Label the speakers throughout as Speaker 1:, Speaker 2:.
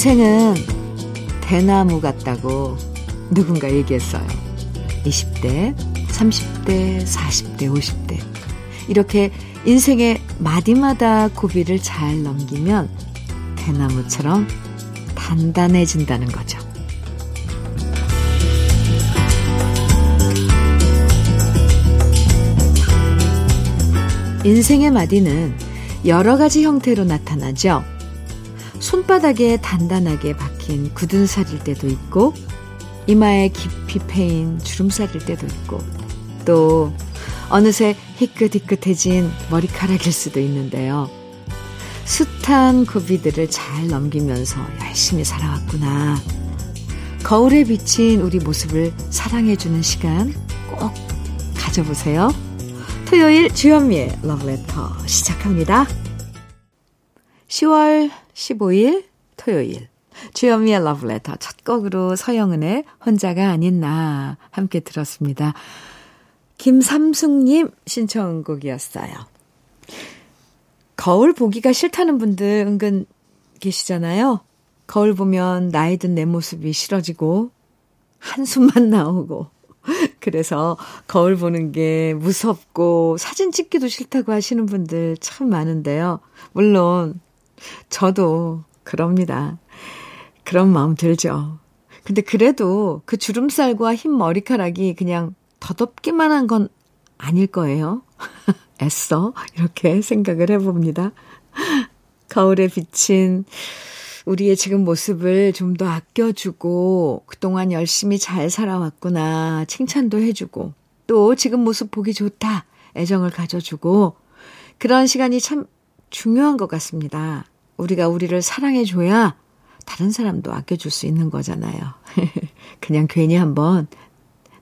Speaker 1: 인생은 대나무 같다고 누군가 얘기했어요. 20대, 30대, 40대, 50대. 이렇게 인생의 마디마다 고비를 잘 넘기면 대나무처럼 단단해진다는 거죠. 인생의 마디는 여러 가지 형태로 나타나죠. 손바닥에 단단하게 박힌 굳은 살일 때도 있고, 이마에 깊이 패인 주름살일 때도 있고, 또 어느새 희끗희끗해진 머리카락일 수도 있는데요. 숱한 고비들을 잘 넘기면서 열심히 살아왔구나. 거울에 비친 우리 모습을 사랑해주는 시간 꼭 가져보세요. 토요일 주현미의 러브레터 시작합니다. 10월 15일 토요일 주현미의 러브레터 첫 곡으로 서영은의 혼자가 아닌 나 함께 들었습니다. 김삼숙님 신청곡이었어요. 거울 보기가 싫다는 분들 은근 계시잖아요. 거울 보면 나이 든 내 모습이 싫어지고 한숨만 나오고 그래서 거울 보는 게 무섭고 사진 찍기도 싫다고 하시는 분들 참 많은데요. 물론 저도 그럽니다. 그런 마음 들죠. 근데 그래도 그 주름살과 흰 머리카락이 그냥 더덥기만 한 건 아닐 거예요. 애써 이렇게 생각을 해봅니다. 거울에 비친 우리의 지금 모습을 좀 더 아껴주고 그동안 열심히 잘 살아왔구나 칭찬도 해주고 또 지금 모습 보기 좋다 애정을 가져주고 그런 시간이 참 중요한 것 같습니다. 우리가 우리를 사랑해줘야 다른 사람도 아껴줄 수 있는 거잖아요. 그냥 괜히 한번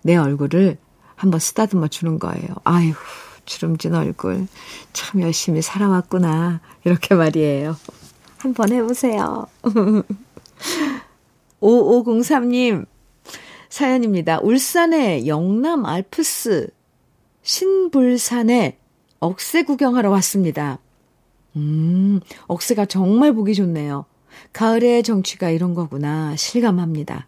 Speaker 1: 내 얼굴을 한번 쓰다듬어 주는 거예요. 아유, 주름진 얼굴. 참 열심히 살아왔구나. 이렇게 말이에요. 한번 해보세요. 5503님, 사연입니다. 울산의 영남 알프스 신불산에 억새 구경하러 왔습니다. 음, 억새가 정말 보기 좋네요. 가을의 정취가 이런 거구나 실감합니다.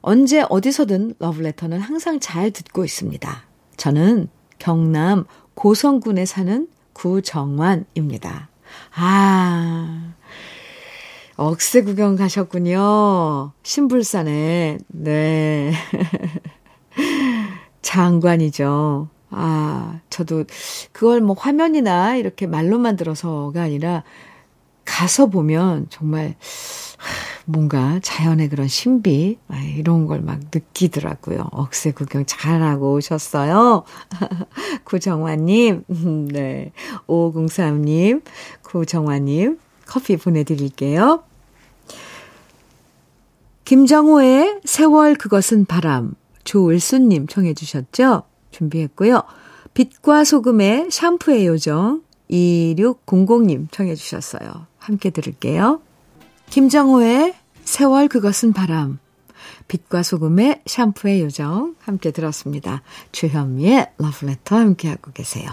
Speaker 1: 언제 어디서든 러브레터는 항상 잘 듣고 있습니다. 저는 경남 고성군에 사는 구정환입니다. 아, 억새 구경 가셨군요. 신불산에. 네. 장관이죠. 아, 저도 그걸 뭐 화면이나 이렇게 말로만 들어서가 아니라 가서 보면 정말 뭔가 자연의 그런 신비 아, 이런 걸 막 느끼더라고요. 억새 구경 잘하고 오셨어요. 구정화님, 네, 5503님, 구정화님 커피 보내드릴게요. 김정호의 세월 그것은 바람 조을수님 청해 주셨죠? 준비했고요. 빛과 소금의 샴푸의 요정 2600님 청해 주셨어요. 함께 들을게요. 김정호의 세월 그것은 바람, 빛과 소금의 샴푸의 요정 함께 들었습니다. 주현미의 러브레터 함께하고 계세요.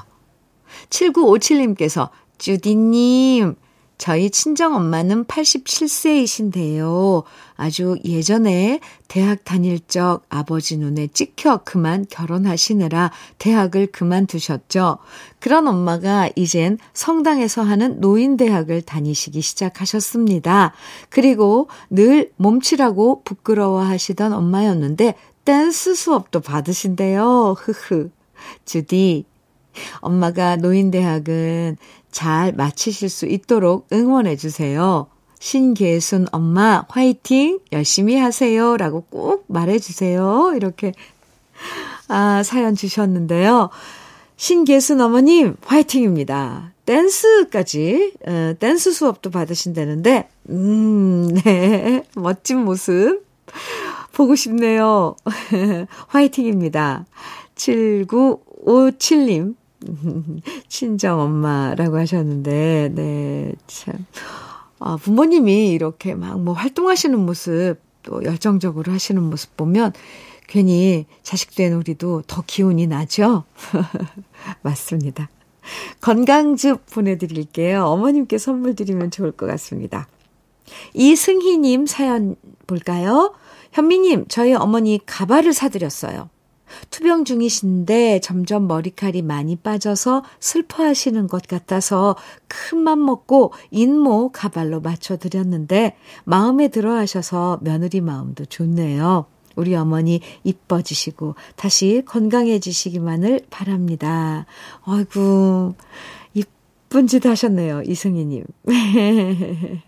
Speaker 1: 7957님께서 주디님 저희 친정엄마는 87세이신데요. 아주 예전에 대학 다닐 적 아버지 눈에 찍혀 그만 결혼하시느라 대학을 그만두셨죠. 그런 엄마가 이젠 성당에서 하는 노인대학을 다니시기 시작하셨습니다. 그리고 늘 몸치라고 부끄러워하시던 엄마였는데 댄스 수업도 받으신대요. 흐흐. 주디, 엄마가 노인대학은 잘 마치실 수 있도록 응원해 주세요. 신계순 엄마 화이팅 열심히 하세요 라고 꼭 말해 주세요. 이렇게 아 사연 주셨는데요. 신계순 어머님 화이팅입니다. 댄스까지 어, 댄스 수업도 받으신다는데 음, 네. 멋진 모습 보고 싶네요. 화이팅입니다. 7957님 친정 엄마라고 하셨는데, 네, 참. 아, 부모님이 이렇게 막 뭐 활동하시는 모습, 또 열정적으로 하시는 모습 보면 괜히 자식 된 우리도 더 기운이 나죠? 맞습니다. 건강즙 보내드릴게요. 어머님께 선물 드리면 좋을 것 같습니다. 이승희님 사연 볼까요? 현미님, 저희 어머니 가발을 사드렸어요. 투병 중이신데 점점 머리칼이 많이 빠져서 슬퍼하시는 것 같아서 큰 맘 먹고 인모 가발로 맞춰드렸는데 마음에 들어 하셔서 며느리 마음도 좋네요. 우리 어머니 이뻐지시고 다시 건강해지시기만을 바랍니다. 아이고, 이쁜 짓 하셨네요. 이승희님.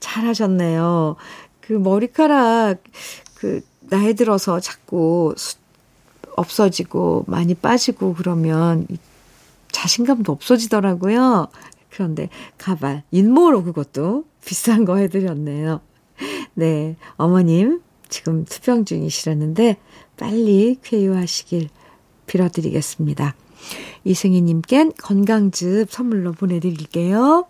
Speaker 1: 잘하셨네요. 그 머리카락, 그, 나이 들어서 자꾸 없어지고 많이 빠지고 그러면 자신감도 없어지더라고요. 그런데 가발, 인모로 그것도 비싼 거 해드렸네요. 네, 어머님 지금 투병 중이시라는데 빨리 쾌유하시길 빌어드리겠습니다. 이승희님껜 건강즙 선물로 보내드릴게요.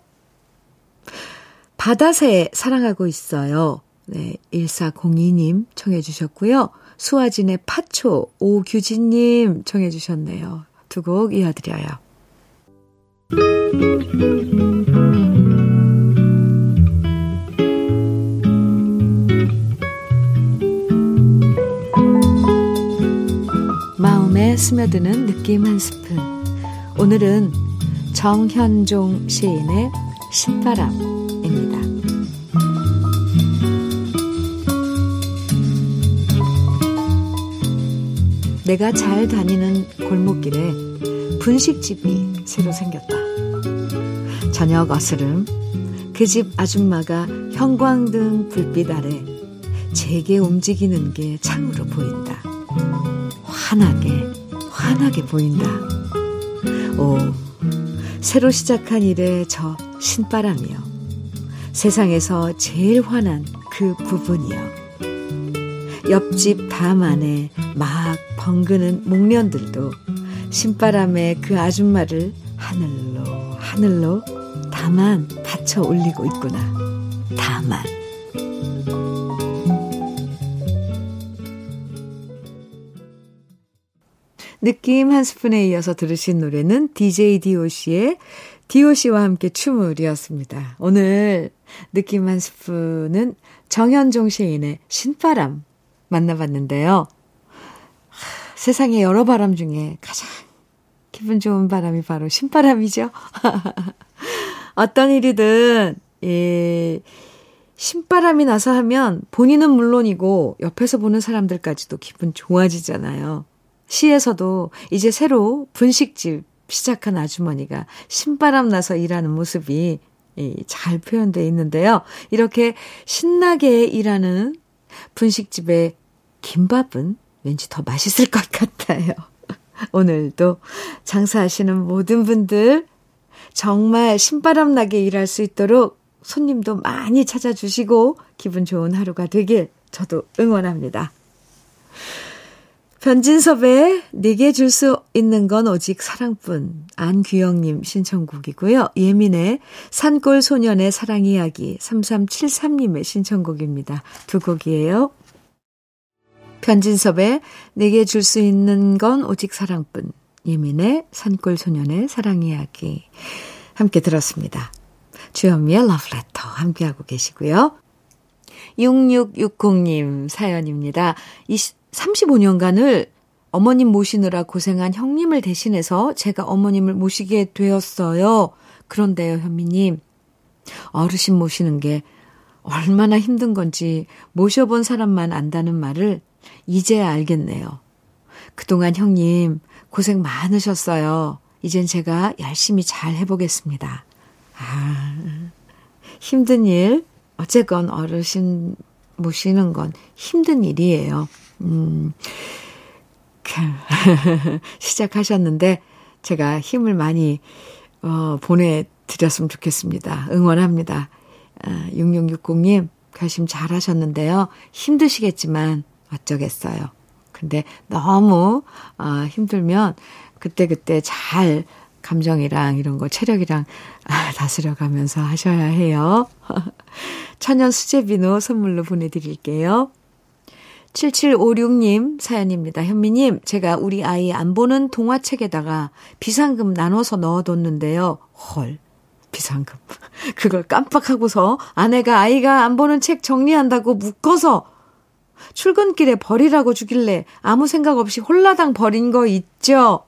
Speaker 1: 바다새 사랑하고 있어요. 네, 1402님 청해 주셨고요. 수아진의 파초 오규진님 청해 주셨네요. 두 곡 이어드려요. 마음에 스며드는 느낌 한 스푼. 오늘은 정현종 시인의 신바람 내가 잘 다니는 골목길에 분식집이 새로 생겼다. 저녁 어스름 그 집 아줌마가 형광등 불빛 아래 제게 움직이는 게 창으로 보인다. 환하게, 환하게 보인다. 오, 새로 시작한 일에 저 신바람이요. 세상에서 제일 환한 그 부분이요. 옆집 담 안에 막 벙그는 목련들도 신바람에 그 아줌마를 하늘로 하늘로 다만 받쳐 올리고 있구나. 다만. 느낌 한 스푼에 이어서 들으신 노래는 DJ DOC의 DOC와 함께 춤을이었습니다. 오늘 느낌 한 스푼은 정현종 시인의 신바람 만나봤는데요. 세상에 여러 바람 중에 가장 기분 좋은 바람이 바로 신바람이죠. 어떤 일이든, 예, 신바람이 나서 하면 본인은 물론이고 옆에서 보는 사람들까지도 기분 좋아지잖아요. 시에서도 이제 새로 분식집 시작한 아주머니가 신바람 나서 일하는 모습이 잘 표현되어 있는데요. 이렇게 신나게 일하는 분식집의 김밥은 왠지 더 맛있을 것 같아요. 오늘도 장사하시는 모든 분들 정말 신바람 나게 일할 수 있도록 손님도 많이 찾아주시고 기분 좋은 하루가 되길 저도 응원합니다. 변진섭의 내게 줄 수 있는 건 오직 사랑뿐 안규영님 신청곡이고요. 예민의 산골 소년의 사랑 이야기 3373님의 신청곡입니다. 두 곡이에요. 변진섭의 내게 줄 수 있는 건 오직 사랑뿐. 예민의 산골 소년의 사랑 이야기. 함께 들었습니다. 주현미의 러브레터 함께하고 계시고요. 6660님 사연입니다. 35년간을 어머님 모시느라 고생한 형님을 대신해서 제가 어머님을 모시게 되었어요. 그런데요, 현미님. 어르신 모시는 게 얼마나 힘든 건지 모셔본 사람만 안다는 말을 이제야 알겠네요. 그동안 형님 고생 많으셨어요. 이젠 제가 열심히 잘 해보겠습니다. 아, 힘든 일, 어쨌건 어르신 모시는 건 힘든 일이에요. 음, 시작하셨는데 제가 힘을 많이 어, 보내드렸으면 좋겠습니다. 응원합니다. 아, 6660님, 결심 잘 하셨는데요. 힘드시겠지만 어쩌겠어요. 근데 너무 아, 힘들면 그때그때 잘 감정이랑 이런 거 체력이랑 아, 다스려가면서 하셔야 해요. 천연 수제 비누 선물로 보내드릴게요. 7756님 사연입니다. 현미님, 제가 우리 아이 안 보는 동화책에다가 비상금 나눠서 넣어뒀는데요. 헐, 비상금. 그걸 깜빡하고서 아내가 아이가 안 보는 책 정리한다고 묶어서 출근길에 버리라고 주길래 아무 생각 없이 홀라당 버린 거 있죠?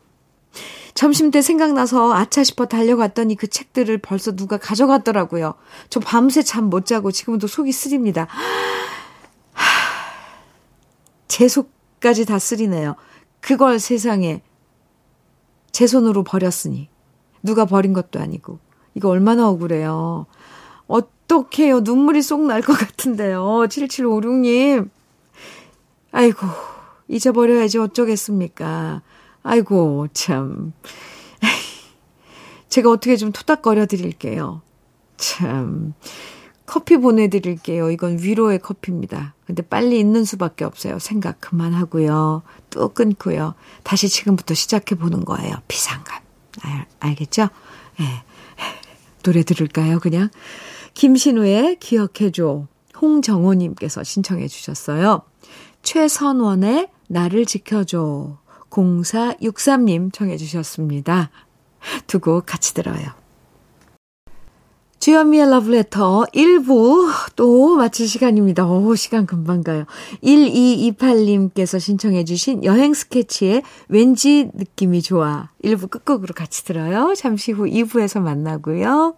Speaker 1: 점심 때 생각나서 아차 싶어 달려갔더니 그 책들을 벌써 누가 가져갔더라고요. 저 밤새 잠 못 자고 지금도 속이 쓰립니다. 제 속까지 다 쓰리네요. 그걸 세상에 제 손으로 버렸으니. 누가 버린 것도 아니고. 이거 얼마나 억울해요. 어떡해요. 눈물이 쏙 날 것 같은데요. 7756님. 아이고, 잊어버려야지 어쩌겠습니까. 아이고, 참. 제가 어떻게 좀 토닥거려 드릴게요. 참. 커피 보내드릴게요. 이건 위로의 커피입니다. 근데 빨리 있는 수밖에 없어요. 생각 그만하고요. 또 끊고요. 다시 지금부터 시작해보는 거예요. 비상감. 알, 알겠죠? 예. 네. 노래 들을까요, 그냥? 김신우의 기억해줘. 홍정호님께서 신청해 주셨어요. 최선원의 나를 지켜줘. 0463님 청해 주셨습니다. 두 곡 같이 들어요. 주현미의 러브레터 1부 또 마칠 시간입니다. 오, 시간 금방 가요. 1228님께서 신청해 주신 여행 스케치의 왠지 느낌이 좋아. 1부 끝곡으로 같이 들어요. 잠시 후 2부에서 만나고요.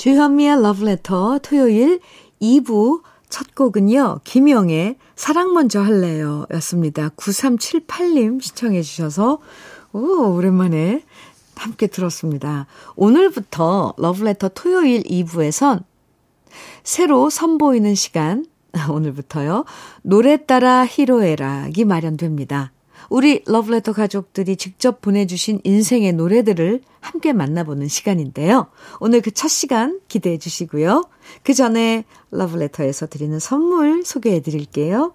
Speaker 1: 주현미의 Letter 토요일 2부 첫 곡은요. 김영의 사랑 먼저 할래요 였습니다. 9378님 시청해 주셔서 오, 오랜만에 함께 들었습니다. 오늘부터 러브레터 토요일 2부에선 새로 선보이는 시간 오늘부터요. 노래 따라 히로에락이 마련됩니다. 우리 러브레터 가족들이 직접 보내주신 인생의 노래들을 함께 만나보는 시간인데요. 오늘 그 첫 시간 기대해 주시고요. 그 전에 러브레터에서 드리는 선물 소개해 드릴게요.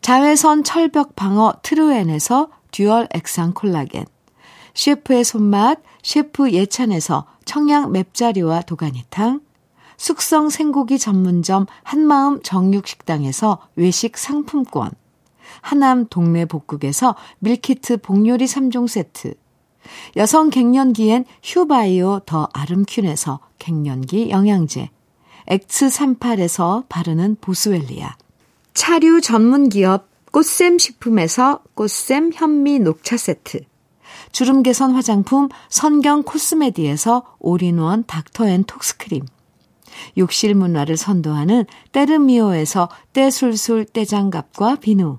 Speaker 1: 자외선 철벽 방어 트루엔에서 듀얼 액상 콜라겐. 셰프의 손맛 셰프 예찬에서 청양 맵자리와 도가니탕. 숙성 생고기 전문점 한마음 정육식당에서 외식 상품권, 하남 동네 복국에서 밀키트 복요리 3종 세트, 여성 갱년기엔 휴바이오 더 아름퀸에서 갱년기 영양제, 엑츠38에서 바르는 보스웰리아, 차류 전문 기업 꽃샘 식품에서 꽃샘 현미 녹차 세트, 주름 개선 화장품 선경 코스메디에서 올인원 닥터앤톡스크림, 욕실 문화를 선도하는 때르미오에서 때술술 때장갑과 비누,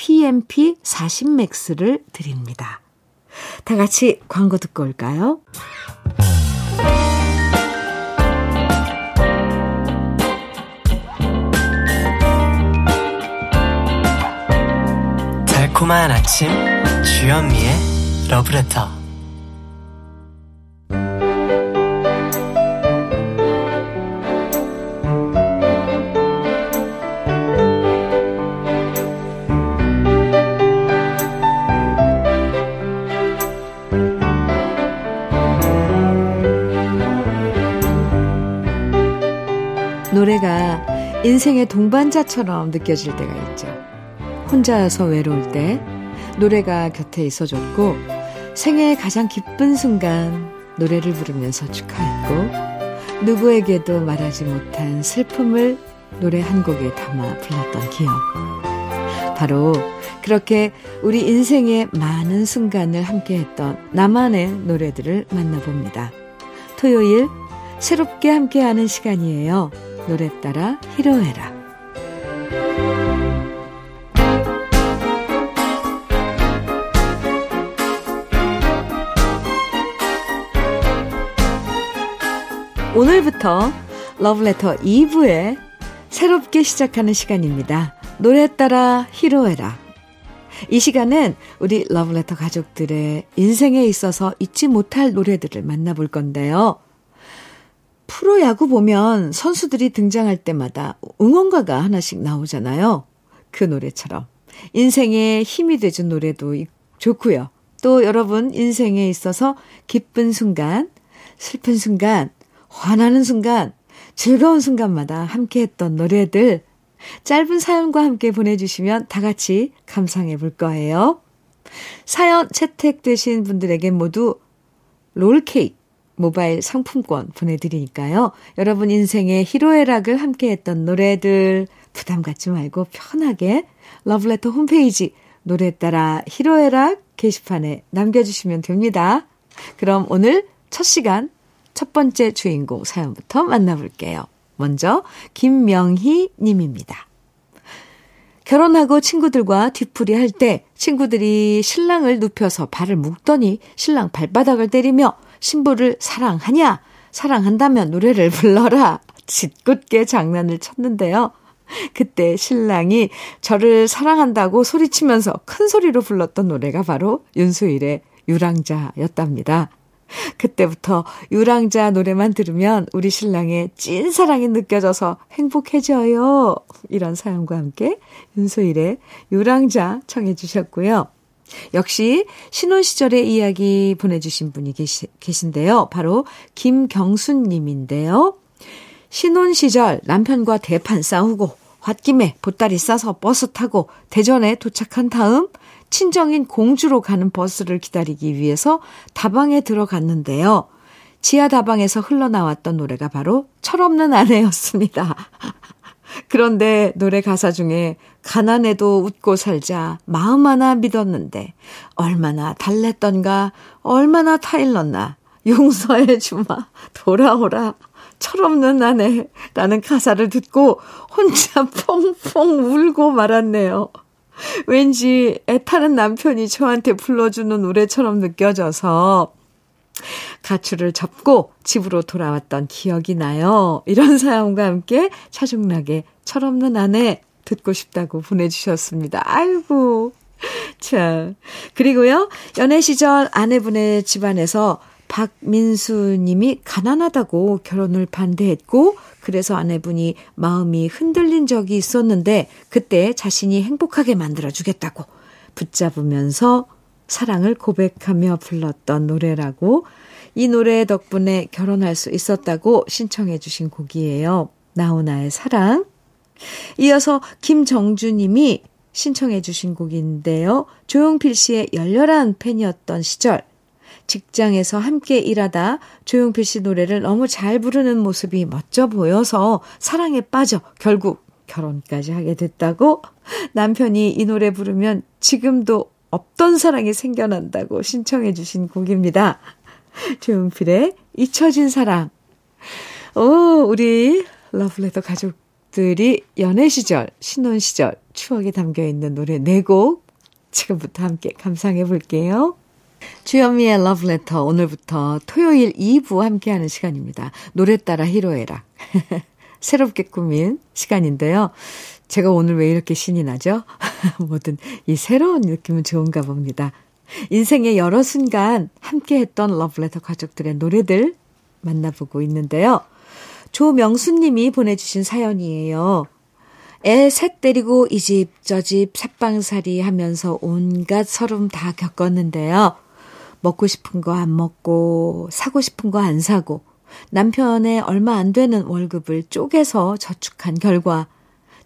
Speaker 1: PMP 40맥스를 드립니다. 다 같이 광고 듣고 올까요?
Speaker 2: 달콤한 아침 주현미의 러브레터
Speaker 1: 인생의 동반자처럼 느껴질 때가 있죠. 혼자서 외로울 때 노래가 곁에 있어줬고 생애의 가장 기쁜 순간 노래를 부르면서 축하했고 누구에게도 말하지 못한 슬픔을 노래 한 곡에 담아 불렀던 기억. 바로 그렇게 우리 인생의 많은 순간을 함께했던 나만의 노래들을 만나봅니다. 토요일 새롭게 함께하는 시간이에요. 노래 따라 히로에라. 오늘부터 러브레터 2부에 새롭게 시작하는 시간입니다. 노래 따라 히로에라. 이 시간은 우리 러브레터 가족들의 인생에 있어서 잊지 못할 노래들을 만나볼 건데요. 프로야구 보면 선수들이 등장할 때마다 응원가가 하나씩 나오잖아요. 그 노래처럼. 인생에 힘이 돼준 노래도 좋고요. 또 여러분 인생에 있어서 기쁜 순간, 슬픈 순간, 화나는 순간, 즐거운 순간마다 함께 했던 노래들 짧은 사연과 함께 보내주시면 다 같이 감상해 볼 거예요. 사연 채택되신 분들에게 모두 롤케이크 모바일 상품권 보내드리니까요. 여러분 인생의 희로애락을 함께했던 노래들 부담 갖지 말고 편하게 러브레터 홈페이지 노래 따라 희로애락 게시판에 남겨주시면 됩니다. 그럼 오늘 첫 시간 첫 번째 주인공 사연부터 만나볼게요. 먼저 김명희 님입니다. 결혼하고 친구들과 뒤풀이 할 때 친구들이 신랑을 눕혀서 발을 묶더니 신랑 발바닥을 때리며 신부를 사랑하냐? 사랑한다면 노래를 불러라. 짓궂게 장난을 쳤는데요. 그때 신랑이 저를 사랑한다고 소리치면서 큰 소리로 불렀던 노래가 바로 윤수일의 유랑자였답니다. 그때부터 유랑자 노래만 들으면 우리 신랑의 찐 사랑이 느껴져서 행복해져요. 이런 사연과 함께 윤소일의 유랑자 청해 주셨고요. 역시 신혼 시절의 이야기 보내주신 분이 계시, 계신데요. 바로 김경순 님인데요. 신혼 시절 남편과 대판 싸우고 홧김에 보따리 싸서 버스 타고 대전에 도착한 다음 친정인 공주로 가는 버스를 기다리기 위해서 다방에 들어갔는데요. 지하 다방에서 흘러나왔던 노래가 바로 철없는 아내였습니다. 그런데 노래 가사 중에 가난해도 웃고 살자 마음 하나 믿었는데 얼마나 달랬던가 얼마나 타일렀나. 용서해 주마. 돌아오라. 철없는 아내라는 가사를 듣고 혼자 펑펑 울고 말았네요. 왠지 애타는 남편이 저한테 불러주는 노래처럼 느껴져서 가출을 접고 집으로 돌아왔던 기억이 나요. 이런 사연과 함께 차중락의 철없는 아내 듣고 싶다고 보내주셨습니다. 아이고. 자. 그리고요, 연애 시절 아내분의 집안에서 박민수 님이 가난하다고 결혼을 반대했고, 그래서 아내분이 마음이 흔들린 적이 있었는데, 그때 자신이 행복하게 만들어주겠다고 붙잡으면서 사랑을 고백하며 불렀던 노래라고, 이 노래 덕분에 결혼할 수 있었다고 신청해 주신 곡이에요. 나훈아의 사랑. 이어서 김정주 님이 신청해 주신 곡인데요. 조용필 씨의 열렬한 팬이었던 시절 직장에서 함께 일하다 조용필 씨 노래를 너무 잘 부르는 모습이 멋져 보여서 사랑에 빠져 결국 결혼까지 하게 됐다고 남편이 이 노래 부르면 지금도 없던 사랑이 생겨난다고 신청해 주신 곡입니다. 조용필의 잊혀진 사랑. 오, 우리 러브레터 가족 들이 연애 시절, 신혼 시절 추억이 담겨 있는 노래 4곡 지금부터 함께 감상해 볼게요. 주현미의 러브레터 오늘부터 토요일 2부 함께하는 시간입니다. 노래 따라 히로에락. 새롭게 꾸민 시간인데요. 제가 오늘 왜 이렇게 신이 나죠? 뭐든 이 새로운 느낌은 좋은가 봅니다. 인생의 여러 순간 함께했던 러브레터 가족들의 노래들 만나보고 있는데요. 조명수님이 보내주신 사연이에요. 애 셋 데리고 이 집, 저 집, 삽방살이 하면서 온갖 서름 다 겪었는데요. 먹고 싶은 거 안 먹고, 사고 싶은 거 안 사고, 남편의 얼마 안 되는 월급을 쪼개서 저축한 결과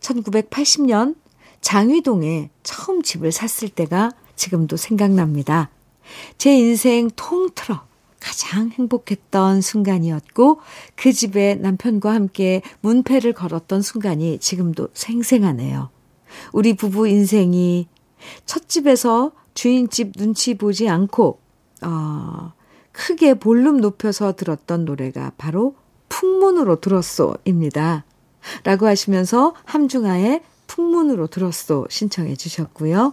Speaker 1: 1980년 장위동에 처음 집을 샀을 때가 지금도 생각납니다. 제 인생 통틀어 가장 행복했던 순간이었고 그 집에 남편과 함께 문패를 걸었던 순간이 지금도 생생하네요. 우리 부부 인생이 첫 집에서 주인집 눈치 보지 않고 어, 크게 볼륨 높여서 들었던 노래가 바로 풍문으로 들었소입니다. 라고 하시면서 함중아의 풍문으로 들었소 신청해 주셨고요.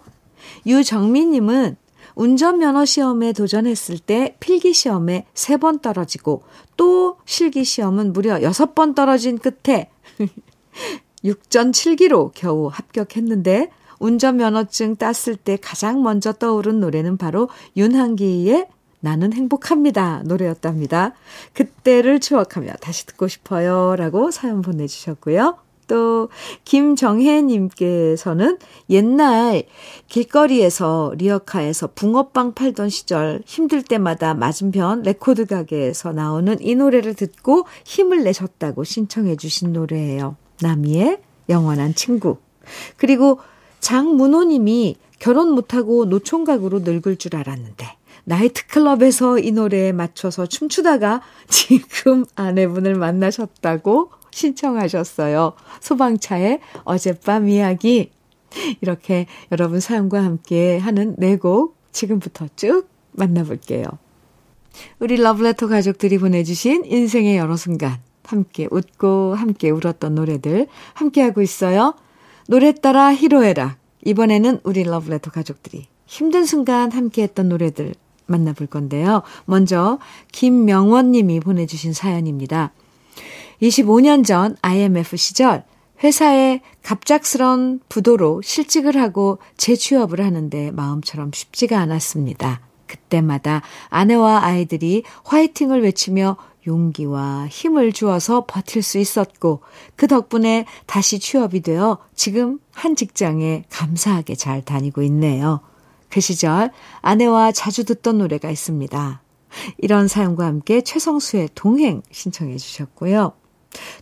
Speaker 1: 유정민님은 운전면허 시험에 도전했을 때 필기 시험에 3번 떨어지고 또 실기 시험은 무려 6번 떨어진 끝에 6전 7기로 겨우 합격했는데 운전면허증 땄을 때 가장 먼저 떠오른 노래는 바로 윤한기의 나는 행복합니다. 노래였답니다. 그때를 추억하며 다시 듣고 싶어요. 라고 사연 보내주셨고요. 또, 김정혜님께서는 옛날 길거리에서 리어카에서 붕어빵 팔던 시절 힘들 때마다 맞은편 레코드 가게에서 나오는 이 노래를 듣고 힘을 내셨다고 신청해 주신 노래예요. 나미의 영원한 친구. 그리고 장문호님이 결혼 못하고 노총각으로 늙을 줄 알았는데 나이트클럽에서 이 노래에 맞춰서 춤추다가 지금 아내분을 만나셨다고 신청하셨어요. 소방차의 어젯밤 이야기. 이렇게 여러분 사연과 함께 하는 네 곡 지금부터 쭉 만나볼게요. 우리 러브레터 가족들이 보내주신 인생의 여러 순간. 함께 웃고 함께 울었던 노래들 함께하고 있어요. 노래 따라 히로에락. 이번에는 우리 러브레터 가족들이 힘든 순간 함께했던 노래들 만나볼 건데요. 먼저 김명원 님이 보내주신 사연입니다. 25년 전 IMF 시절 회사에 갑작스런 부도로 실직을 하고 재취업을 하는데 마음처럼 쉽지가 않았습니다. 그때마다 아내와 아이들이 화이팅을 외치며 용기와 힘을 주어서 버틸 수 있었고 그 덕분에 다시 취업이 되어 지금 한 직장에 감사하게 잘 다니고 있네요. 그 시절 아내와 자주 듣던 노래가 있습니다. 이런 사연과 함께 최성수의 동행 신청해 주셨고요.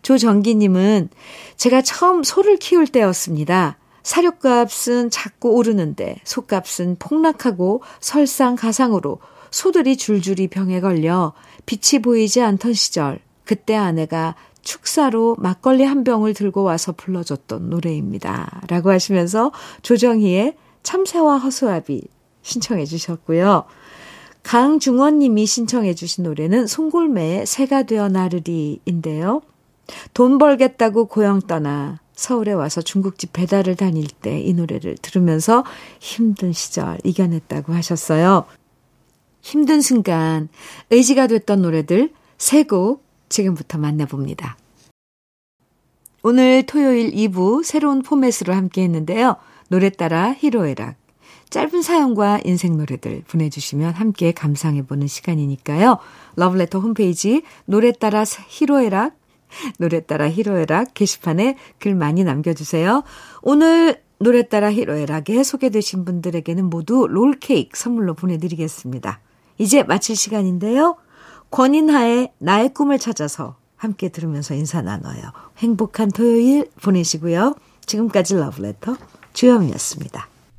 Speaker 1: 조정기님은 제가 처음 소를 키울 때였습니다. 사료값은 자꾸 오르는데 소값은 폭락하고 설상가상으로 소들이 줄줄이 병에 걸려 빛이 보이지 않던 시절 그때 아내가 축사로 막걸리 한 병을 들고 와서 불러줬던 노래입니다. 라고 하시면서 조정희의 참새와 허수아비 신청해 주셨고요. 강중원 님이 신청해 주신 노래는 송골매의 새가 되어 나르리인데요. 돈 벌겠다고 고향 떠나 서울에 와서 중국집 배달을 다닐 때 이 노래를 들으면서 힘든 시절 이겨냈다고 하셨어요. 힘든 순간 의지가 됐던 노래들 세 곡 지금부터 만나봅니다. 오늘 토요일 2부 새로운 포맷으로 함께 했는데요. 노래 따라 히로에락. 짧은 사연과 인생 노래들 보내주시면 함께 감상해보는 시간이니까요. 러브레터 홈페이지 노래 따라 히로에락 노래 따라 히로에락 게시판에 글 많이 남겨주세요. 오늘 노래 따라 히로에락에 소개되신 분들에게는 모두 롤케이크 선물로 보내드리겠습니다. 이제 마칠 시간인데요. 권인하의 나의 꿈을 찾아서 함께 들으면서 인사 나눠요. 행복한 토요일 보내시고요. 지금까지 러브레터 주영이었습니다.